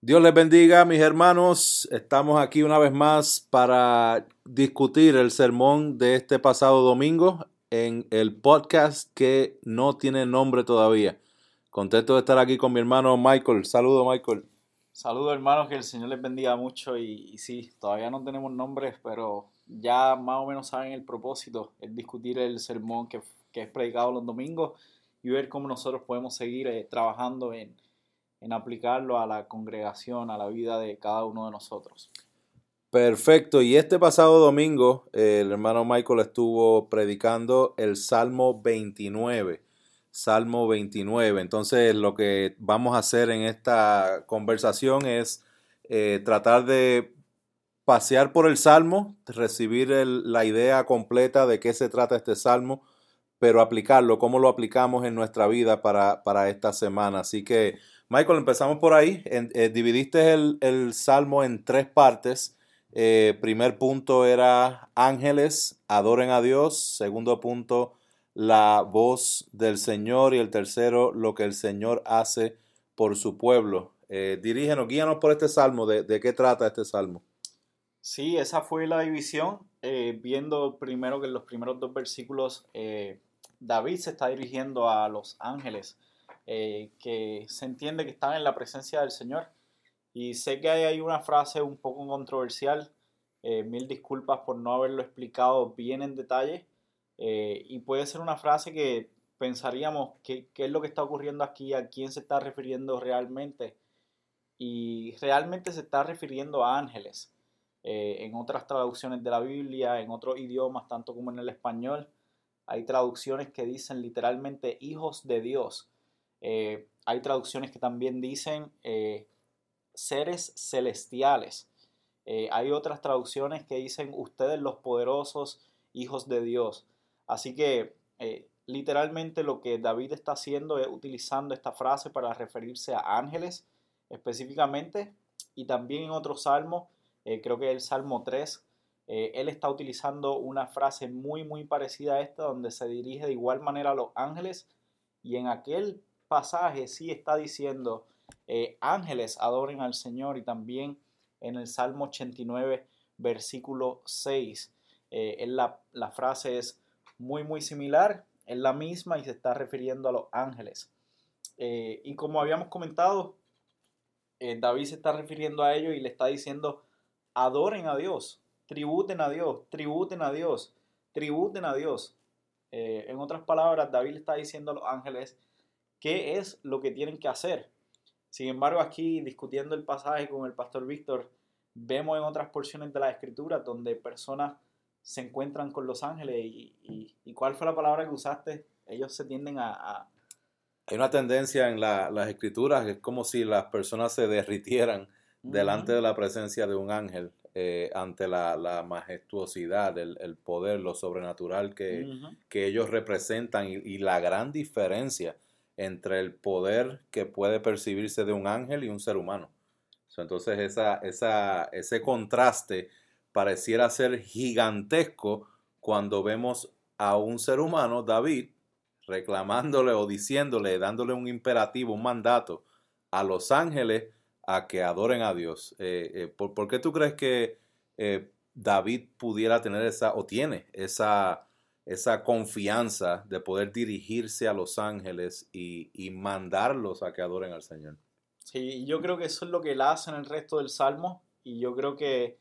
Dios les bendiga, mis hermanos. Estamos aquí una vez más para discutir el sermón de este pasado domingo en el podcast que no tiene nombre todavía. Contento de estar aquí con mi hermano Michael. Saludo, Michael. Saludos, hermanos, que el Señor les bendiga mucho. Y, y sí, todavía no tenemos nombres, pero ya más o menos saben el propósito, es discutir el sermón que, que es predicado los domingos y ver cómo nosotros podemos seguir eh, trabajando en en aplicarlo a la congregación, a la vida de cada uno de nosotros. Perfecto. Y este pasado domingo eh, el hermano Michael estuvo predicando el Salmo 29. Salmo 29. Entonces lo que vamos a hacer en esta conversación es eh, tratar de pasear por el Salmo, recibir la idea completa de qué se trata este Salmo, pero aplicarlo, cómo lo aplicamos en nuestra vida para, para esta semana. Así que Michael, empezamos por ahí. Eh, dividiste el, salmo en tres partes. Eh, primer punto era ángeles, adoren a Dios. Segundo punto, la voz del Señor. Y el tercero, lo que el Señor hace por su pueblo. Eh, dirígenos, guíanos por este salmo. ¿De, qué trata este salmo? Sí, esa fue la división. Eh, viendo primero que en los primeros dos versículos David se está dirigiendo a los ángeles eh, que se entiende que están en la presencia del Señor. Y sé que hay una frase un poco controversial, eh, mil disculpas por no haberlo explicado bien en detalle, eh, y puede ser una frase que pensaríamos qué es lo que está ocurriendo aquí, a quién se está refiriendo realmente, y realmente se está refiriendo a ángeles. en otras traducciones de la Biblia, en otros idiomas, tanto como en el español, hay traducciones que dicen literalmente hijos de Dios. Eh, hay traducciones que también dicen eh, seres celestiales. Eh, hay otras traducciones que dicen ustedes los poderosos hijos de Dios. Así que literalmente lo que David está haciendo es utilizando esta frase para referirse a ángeles específicamente y también en otro salmo, creo que el Salmo 3, él está utilizando una frase muy muy parecida a esta donde se dirige de igual manera a los ángeles y en aquel pasaje sí está diciendo eh, ángeles adoren al Señor y también en el Salmo 89 versículo 6 eh, la, frase es muy muy similar, es la misma y se está refiriendo a los ángeles. Eh, y como habíamos comentado, David se está refiriendo a ellos y le está diciendo adoren a Dios, tributen a Dios, tributen a Dios, tributen a Dios. en otras palabras, David le está diciendo a los ángeles qué es lo que tienen que hacer. Sin embargo, aquí discutiendo el pasaje con el pastor Víctor, vemos en otras porciones de la escritura donde personas se encuentran con los ángeles y, cuál fue la palabra que usaste, ellos se tienden a... Hay una tendencia en las escrituras, es como si las personas se derritieran delante de la presencia de un ángel, eh, ante la, majestuosidad, el, poder, lo sobrenatural que, que ellos representan y la gran diferencia entre el poder que puede percibirse de un ángel y un ser humano. Entonces esa, esa, ese contraste pareciera ser gigantesco cuando vemos a un ser humano, David, reclamándole o diciéndole, dándole un imperativo, un mandato a los ángeles a que adoren a Dios. Eh, eh, ¿por, qué tú crees que eh, David pudiera tener esa, o tiene esa, esa confianza de poder dirigirse a los ángeles y, mandarlos a que adoren al Señor. Sí, yo creo que eso es lo que él hace en el resto del Salmo y yo creo que,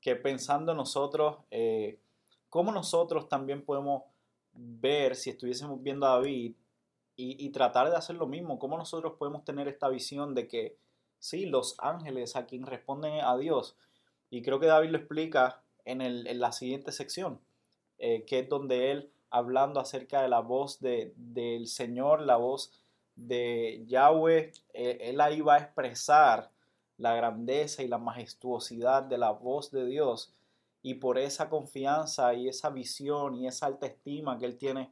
que pensando nosotros, eh, cómo nosotros también podemos ver si estuviésemos viendo a David y, tratar de hacer lo mismo, cómo nosotros podemos tener esta visión de que sí, los ángeles a quien responden a Dios. Y creo que David lo explica en, el, en la siguiente sección. Eh, que es donde él, hablando acerca de la voz de, del Señor, la voz de Yahweh, eh, él ahí va a expresar la grandeza y la majestuosidad de la voz de Dios. Y por esa confianza y esa visión y esa alta estima que él tiene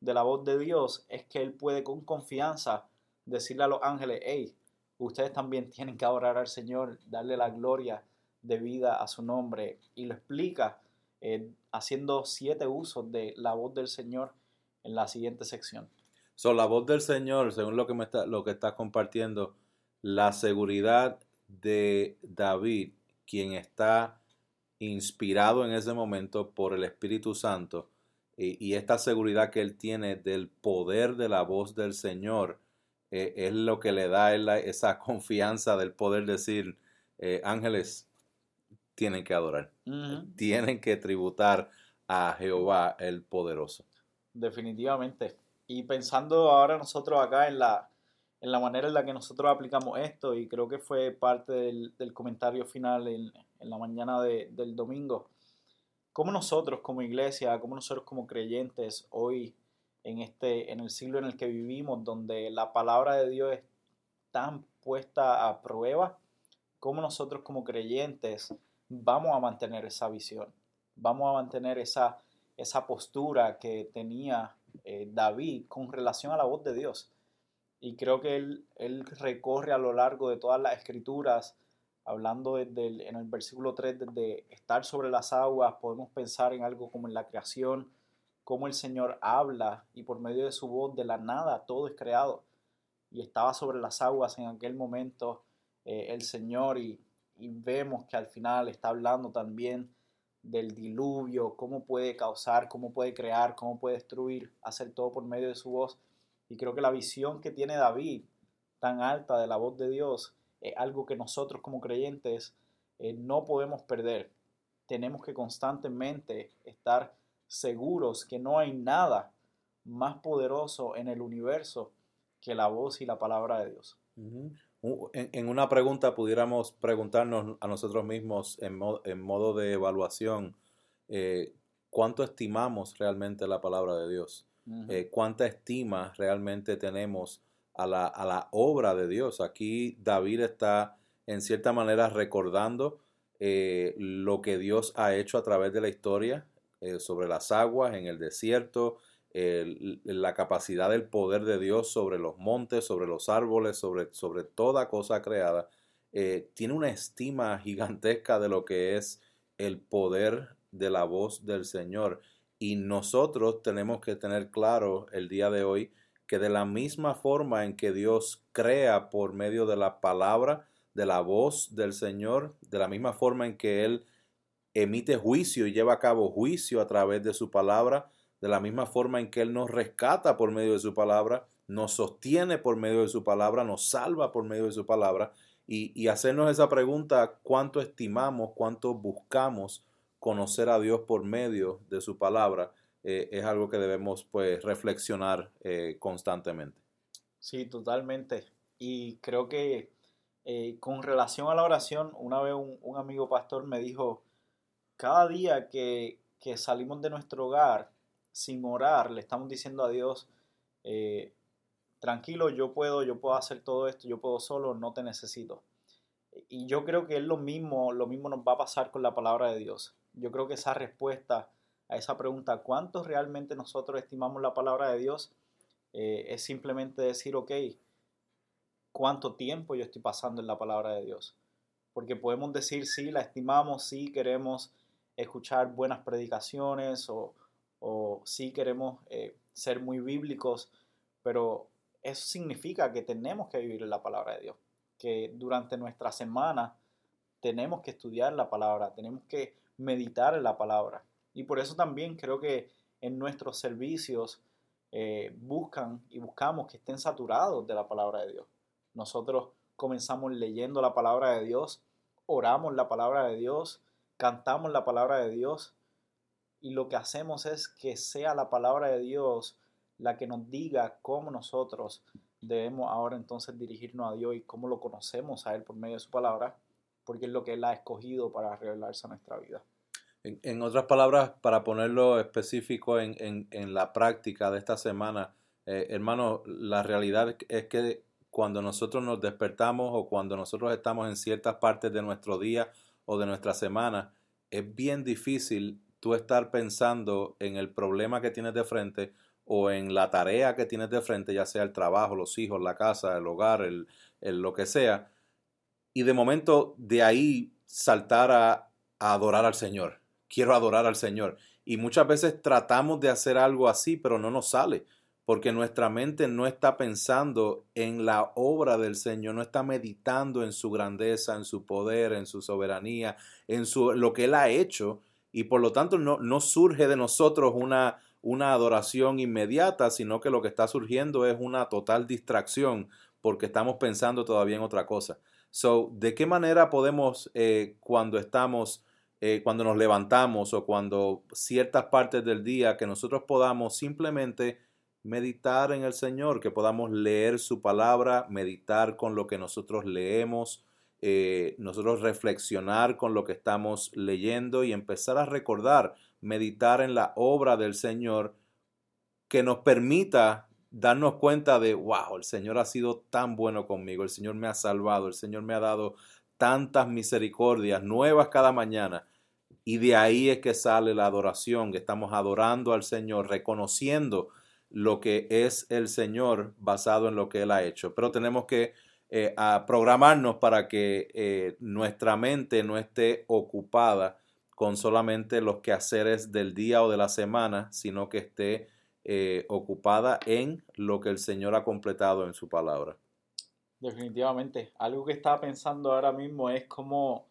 de la voz de Dios, es que él puede con confianza decirle a los ángeles, hey, ustedes también tienen que adorar al Señor, darle la gloria de vida a su nombre. Y lo explica eh, haciendo siete usos de la voz del Señor en la siguiente sección. So, la voz del Señor, según lo que, me está, lo que estás compartiendo, la seguridad de David, quien está inspirado en ese momento por el Espíritu Santo y, esta seguridad que él tiene del poder de la voz del Señor, eh, es lo que le da esa confianza del poder decir, eh, ángeles tienen que adorar, tienen que tributar a Jehová el poderoso. Definitivamente. Y pensando ahora nosotros acá en la, en la manera en la que nosotros aplicamos esto, y creo que fue parte del, comentario final en, la mañana del domingo, cómo nosotros como iglesia, cómo nosotros como creyentes hoy en, este, en el siglo en el que vivimos, donde la palabra de Dios es tan puesta a prueba, cómo nosotros como creyentes vamos a mantener esa visión, vamos a mantener esa, esa postura que tenía eh, David con relación a la voz de Dios. Y creo que él, él recorre a lo largo de todas las escrituras, hablando desde en el versículo 3, desde estar sobre las aguas, podemos pensar en algo como en la creación, cómo el Señor habla y por medio de su voz de la nada todo es creado. Y estaba sobre las aguas en aquel momento eh, el Señor y, y vemos que al final está hablando también del diluvio, cómo puede causar, cómo puede crear, cómo puede destruir, hacer todo por medio de su voz. Y creo que la visión que tiene David tan alta de la voz de Dios es algo que nosotros como creyentes eh, no podemos perder. Tenemos que constantemente estar seguros que no hay nada más poderoso en el universo que la voz y la palabra de Dios. En, una pregunta pudiéramos preguntarnos a nosotros mismos en, modo, de evaluación, eh, ¿cuánto estimamos realmente la palabra de Dios? Eh, ¿Cuánta estima realmente tenemos a la, obra de Dios? Aquí David está en cierta manera recordando eh, lo que Dios ha hecho a través de la historia sobre las aguas, en el desierto, la capacidad del poder de Dios sobre los montes, sobre los árboles, sobre, sobre toda cosa creada, eh, tiene una estima gigantesca de lo que es el poder de la voz del Señor. Y nosotros tenemos que tener claro el día de hoy que de la misma forma en que Dios crea por medio de la palabra, de la voz del Señor, de la misma forma en que Él emite juicio y lleva a cabo juicio a través de su palabra, de la misma forma en que Él nos rescata por medio de su palabra, nos sostiene por medio de su palabra, nos salva por medio de su palabra, y, hacernos esa pregunta, ¿cuánto estimamos, cuánto buscamos conocer a Dios por medio de su palabra? Eh, es algo que debemos pues reflexionar eh, constantemente. Sí, totalmente. Y creo que eh, con relación a la oración, una vez un, amigo pastor me dijo, cada día que, que salimos de nuestro hogar, sin orar, le estamos diciendo a Dios, eh, tranquilo, yo puedo, yo puedo hacer todo esto, yo puedo solo, no te necesito. Y yo creo que es lo mismo, lo mismo nos va a pasar con la palabra de Dios. Yo creo que esa respuesta a esa pregunta, ¿cuánto realmente nosotros estimamos la palabra de Dios? Eh, es simplemente decir, ok, ¿cuánto tiempo yo estoy pasando en la palabra de Dios? Porque podemos decir, sí, la estimamos, sí, queremos escuchar buenas predicaciones o, o sí queremos eh, ser muy bíblicos, pero eso significa que tenemos que vivir la palabra de Dios, que durante nuestra semana tenemos que estudiar la palabra, tenemos que meditar en la palabra. Y por eso también creo que en nuestros servicios eh, buscan y buscamos que estén saturados de la palabra de Dios. Nosotros comenzamos leyendo la palabra de Dios, oramos la palabra de Dios, cantamos la palabra de Dios y lo que hacemos es que sea la palabra de Dios la que nos diga cómo nosotros debemos ahora entonces dirigirnos a Dios y cómo lo conocemos a Él por medio de su palabra, porque es lo que Él ha escogido para revelarse a nuestra vida. En, otras palabras, para ponerlo específico en, la práctica de esta semana, eh, hermano, la realidad es que cuando nosotros nos despertamos o cuando nosotros estamos en ciertas partes de nuestro día o de nuestra semana, es bien difícil tú estar pensando en el problema que tienes de frente o en la tarea que tienes de frente, ya sea el trabajo, los hijos, la casa, el hogar, el, lo que sea, y de momento de ahí saltar a, a adorar al Señor. Quiero adorar al Señor. Y muchas veces tratamos de hacer algo así, pero no nos sale porque nuestra mente no está pensando en la obra del Señor, no está meditando en su grandeza, en su poder, en su soberanía, en su, lo que Él ha hecho, y por lo tanto no, no surge de nosotros una, una adoración inmediata, sino que lo que está surgiendo es una total distracción, porque estamos pensando todavía en otra cosa. So, ¿de qué manera podemos, eh, cuando estamos, eh, cuando nos levantamos o cuando ciertas partes del día, que nosotros podamos simplemente meditar en el Señor, que podamos leer su palabra, meditar con lo que nosotros leemos, eh, nosotros reflexionar con lo que estamos leyendo y empezar a recordar, meditar en la obra del Señor que nos permita darnos cuenta de, wow, el Señor ha sido tan bueno conmigo, el Señor me ha salvado, el Señor me ha dado tantas misericordias nuevas cada mañana. Y de ahí es que sale la adoración, que estamos adorando al Señor, reconociendo lo que es el Señor basado en lo que Él ha hecho. Pero tenemos que eh, programarnos para que eh, nuestra mente no esté ocupada con solamente los quehaceres del día o de la semana, sino que esté eh, ocupada en lo que el Señor ha completado en su palabra. Definitivamente. Algo que estaba pensando ahora mismo es cómo,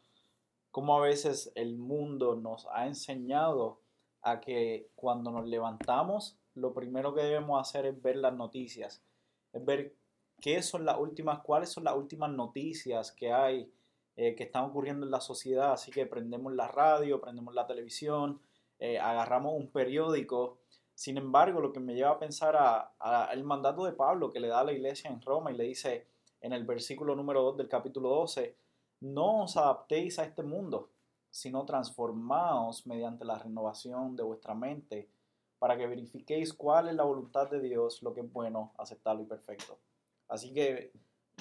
cómo a veces el mundo nos ha enseñado a que cuando nos levantamos, lo primero que debemos hacer es ver las noticias, es ver qué son las últimas, cuáles son las últimas noticias que hay, eh, que están ocurriendo en la sociedad. Así que prendemos la radio, prendemos la televisión, eh, agarramos un periódico sin embargo, lo que me lleva a pensar a, el mandato de Pablo que le da a la iglesia en Roma y le dice en el versículo número 2 del capítulo 12, no os adaptéis a este mundo, sino transformaos mediante la renovación de vuestra mente, para que verifiquéis cuál es la voluntad de Dios, lo que es bueno, aceptable y perfecto. Así que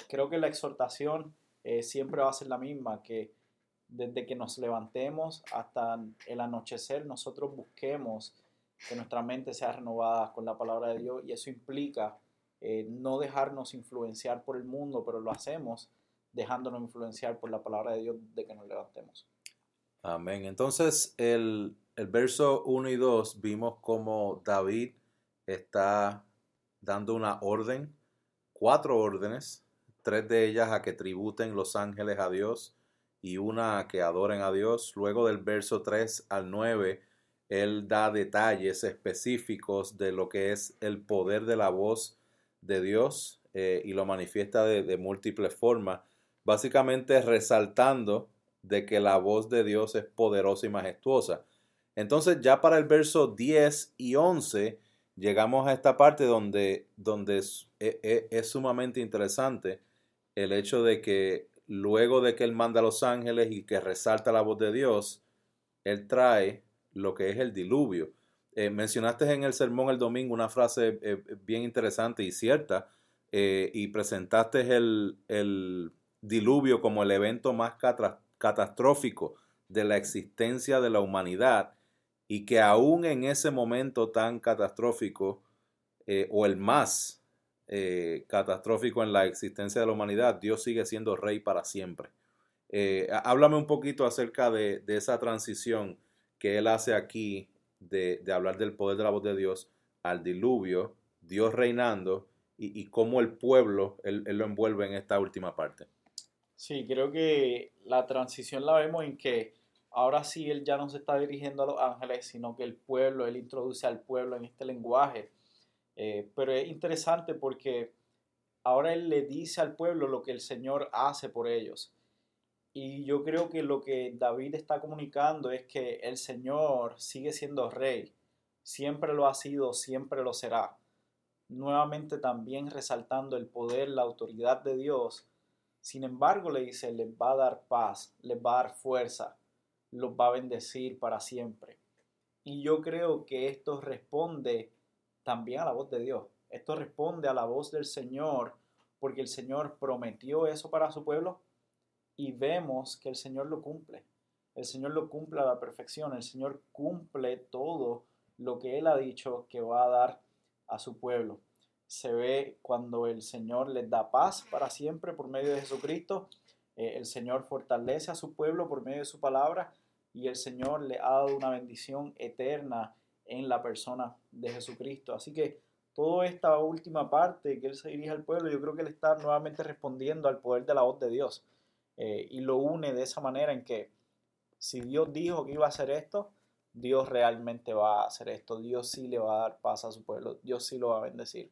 creo que la exhortación eh, siempre va a ser la misma, que desde que nos levantemos hasta el anochecer nosotros busquemos que nuestra mente sea renovada con la palabra de Dios y eso implica eh, no dejarnos influenciar por el mundo, pero lo hacemos dejándonos influenciar por la palabra de Dios de que nos levantemos. Amén. Entonces, el, el verso 1 y 2 vimos cómo David está dando una orden, cuatro órdenes, tres de ellas a que tributen los ángeles a Dios y una a que adoren a Dios. Luego del verso 3 al 9 él da detalles específicos de lo que es el poder de la voz de Dios eh, y lo manifiesta de, múltiples formas, básicamente resaltando de que la voz de Dios es poderosa y majestuosa. Entonces ya para el verso 10 y 11 llegamos a esta parte donde, donde es, e, e, es, sumamente interesante el hecho de que luego de que Él manda a los ángeles y que resalta la voz de Dios, Él trae lo que es el diluvio. Eh, mencionaste en el sermón el domingo una frase eh, bien interesante y cierta, eh, y presentaste el, diluvio como el evento más catastrófico de la existencia de la humanidad, y que aún en ese momento tan catastrófico, o el más catastrófico en la existencia de la humanidad, Dios sigue siendo rey para siempre. háblame un poquito acerca de, de esa transición que él hace aquí de, hablar del poder de la voz de Dios al diluvio, Dios reinando y, cómo el pueblo él, lo envuelve en esta última parte. Sí, creo que la transición la vemos en que ahora sí él ya no se está dirigiendo a los ángeles, sino que el pueblo, él introduce al pueblo en este lenguaje. Eh, pero es interesante porque ahora él le dice al pueblo lo que el Señor hace por ellos. Y yo creo que lo que David está comunicando es que el Señor sigue siendo rey, siempre lo ha sido, siempre lo será. Nuevamente también resaltando el poder, la autoridad de Dios. Sin embargo, le dice, les va a dar paz, les va a dar fuerza, los va a bendecir para siempre. Y yo creo que esto responde también a la voz de Dios. Esto responde a la voz del Señor, porque el Señor prometió eso para su pueblo y vemos que el Señor lo cumple. El Señor lo cumple a la perfección. El Señor cumple todo lo que Él ha dicho que va a dar a su pueblo. Se ve cuando el Señor les da paz para siempre por medio de Jesucristo. Eh, el Señor fortalece a su pueblo por medio de su palabra y el Señor le ha dado una bendición eterna en la persona de Jesucristo. Así que toda esta última parte que él se dirige al pueblo, yo creo que él está nuevamente respondiendo al poder de la voz de Dios. Eh, y lo une de esa manera en que si Dios dijo que iba a hacer esto, Dios realmente va a hacer esto, Dios sí le va a dar paz a su pueblo, Dios sí lo va a bendecir.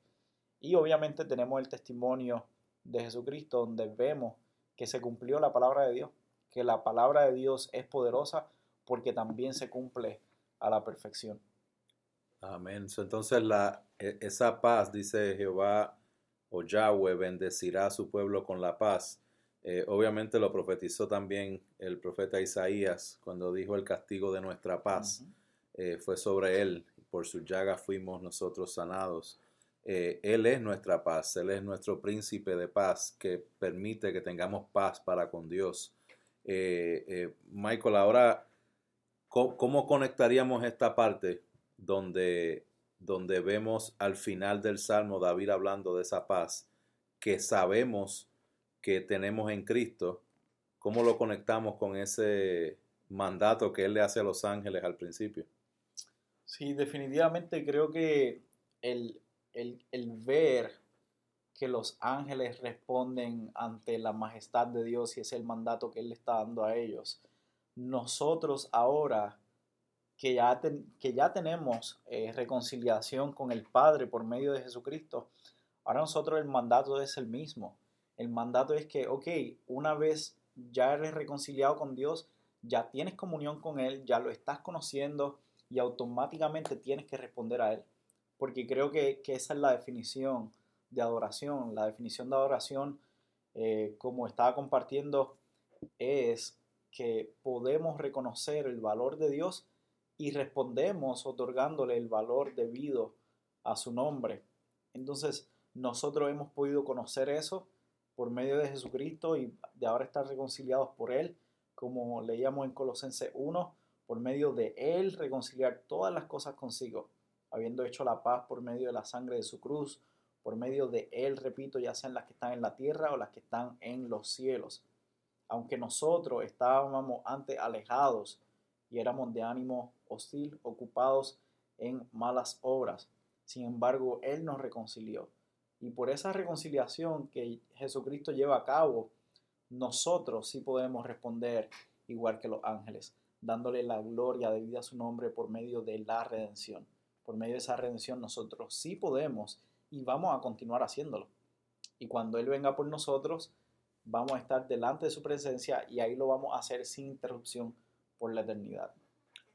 Y obviamente tenemos el testimonio de Jesucristo donde vemos que se cumplió la palabra de Dios, que la palabra de Dios es poderosa porque también se cumple a la perfección. Amén. Entonces la, e, esa paz, dice Jehová o Yahweh, bendecirá a su pueblo con la paz. Eh, obviamente lo profetizó también el profeta Isaías cuando dijo el castigo de nuestra paz eh, fue sobre él. Por su llaga fuimos nosotros sanados. Eh, él es nuestra paz, Él es nuestro príncipe de paz que permite que tengamos paz para con Dios. Michael, ahora, ¿cómo, conectaríamos esta parte donde, donde vemos al final del Salmo David hablando de esa paz que sabemos que tenemos en Cristo, ¿cómo lo conectamos con ese mandato que Él le hace a los ángeles al principio? Sí, definitivamente creo que el, ver que los ángeles responden ante la majestad de Dios y es el mandato que Él le está dando a ellos, nosotros ahora que ya, que ya tenemos eh, reconciliación con el Padre por medio de Jesucristo, ahora nosotros el mandato es el mismo. El mandato es que, ok, una vez ya eres reconciliado con Dios, ya tienes comunión con Él, ya lo estás conociendo y automáticamente tienes que responder a Él. Porque creo que, esa es la definición de adoración. La definición de adoración, eh, como estaba compartiendo, es que podemos reconocer el valor de Dios y respondemos otorgándole el valor debido a su nombre. Entonces, nosotros hemos podido conocer eso por medio de Jesucristo y de ahora estar reconciliados por Él, como leíamos en Colosenses 1, por medio de Él reconciliar todas las cosas consigo, habiendo hecho la paz por medio de la sangre de su cruz, por medio de Él, repito, ya sean las que están en la tierra o las que están en los cielos. Aunque nosotros estábamos antes alejados y éramos de ánimo hostil, ocupados en malas obras, sin embargo, Él nos reconcilió y por esa reconciliación que Jesucristo lleva a cabo, nosotros sí podemos responder igual que los ángeles, dándole la gloria debida a su nombre por medio de la redención. Por medio de esa redención nosotros sí podemos y vamos a continuar haciéndolo. Y cuando Él venga por nosotros, vamos a estar delante de su presencia y ahí lo vamos a hacer sin interrupción por la eternidad.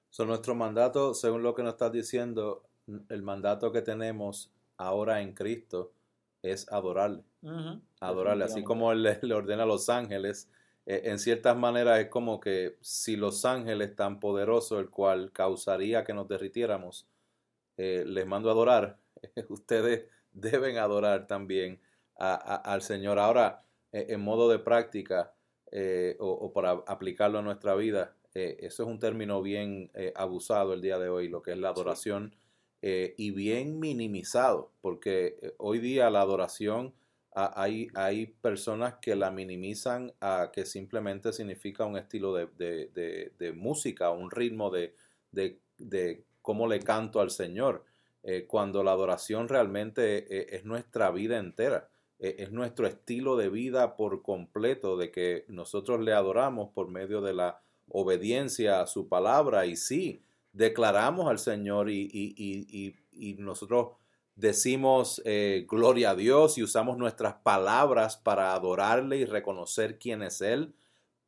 Son nuestro mandato, según lo que nos estás diciendo, el mandato que tenemos ahora en Cristo es adorarle. Adorarle, así como él le, ordena a los ángeles. Eh, en ciertas maneras es como que si los ángeles tan poderosos, el cual causaría que nos derritiéramos, eh, les mando a adorar, ustedes deben adorar también al Señor. Ahora, eh, en modo de práctica o, para aplicarlo a nuestra vida, eso es un término bien abusado el día de hoy, lo que es la adoración. Eh, y bien minimizado, porque eh, hoy día la adoración hay, hay personas que la minimizan a que simplemente significa un estilo de, de, de, música, un ritmo de, cómo le canto al Señor, eh, cuando la adoración realmente es nuestra vida entera, es nuestro estilo de vida por completo, de que nosotros le adoramos por medio de la obediencia a su palabra y sí, declaramos al Señor y, nosotros decimos eh, gloria a Dios y usamos nuestras palabras para adorarle y reconocer quién es Él,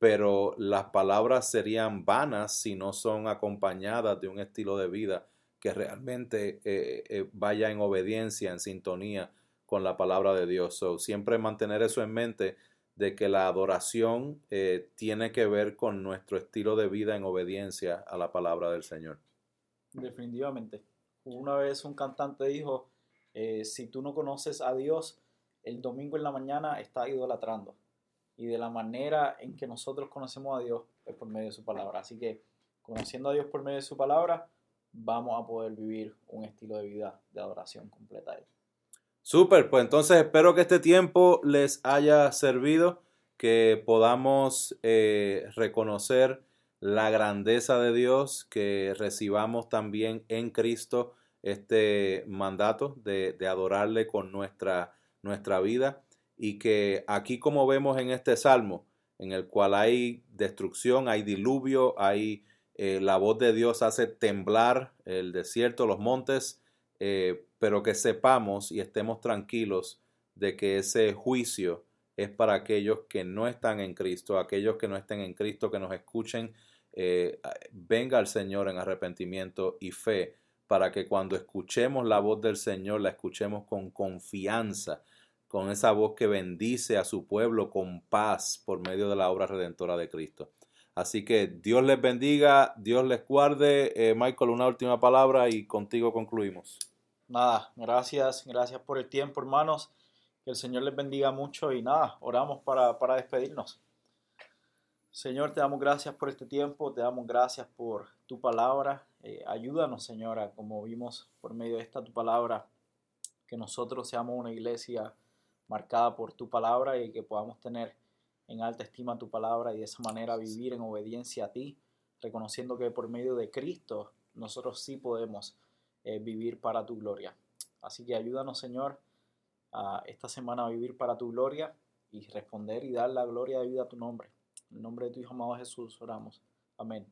pero las palabras serían vanas si no son acompañadas de un estilo de vida que realmente eh, eh, vaya en obediencia, en sintonía con la palabra de Dios. siempre mantener eso en mente de que la adoración eh, tiene que ver con nuestro estilo de vida en obediencia a la palabra del Señor. Definitivamente. Una vez un cantante dijo, si tú no conoces a Dios, el domingo en la mañana está idolatrando. Y de la manera en que nosotros conocemos a Dios es por medio de su palabra. Así que conociendo a Dios por medio de su palabra, vamos a poder vivir un estilo de vida de adoración completa. Súper, pues entonces espero que este tiempo les haya servido, que podamos eh, reconocer la grandeza de Dios, que recibamos también en Cristo este mandato de, adorarle con nuestra, nuestra vida y que aquí como vemos en este salmo, en el cual hay destrucción, hay diluvio, hay eh, la voz de Dios hace temblar el desierto, los montes, eh, pero que sepamos y estemos tranquilos de que ese juicio es para aquellos que no están en Cristo, aquellos que no estén en Cristo, que nos escuchen, eh, venga al Señor en arrepentimiento y fe, para que cuando escuchemos la voz del Señor la escuchemos con confianza, con esa voz que bendice a su pueblo con paz por medio de la obra redentora de Cristo. Así que Dios les bendiga, Dios les guarde. Eh, Michael, una última palabra y contigo concluimos. Nada, gracias, gracias por el tiempo, hermanos. Que el Señor les bendiga mucho y nada, oramos para, para despedirnos. Señor, te damos gracias por este tiempo, te damos gracias por tu palabra. Eh, ayúdanos, Señora, como vimos por medio de esta tu palabra, que nosotros seamos una iglesia marcada por tu palabra y que podamos tener en alta estima tu palabra y de esa manera vivir en obediencia a ti, reconociendo que por medio de Cristo nosotros sí podemos eh, vivir para tu gloria. Así que ayúdanos, Señor, a esta semana a vivir para tu gloria y responder y dar la gloria de vida a tu nombre. En el nombre de tu Hijo amado Jesús oramos. Amén.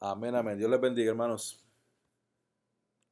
Amén, amén. Dios les bendiga, hermanos.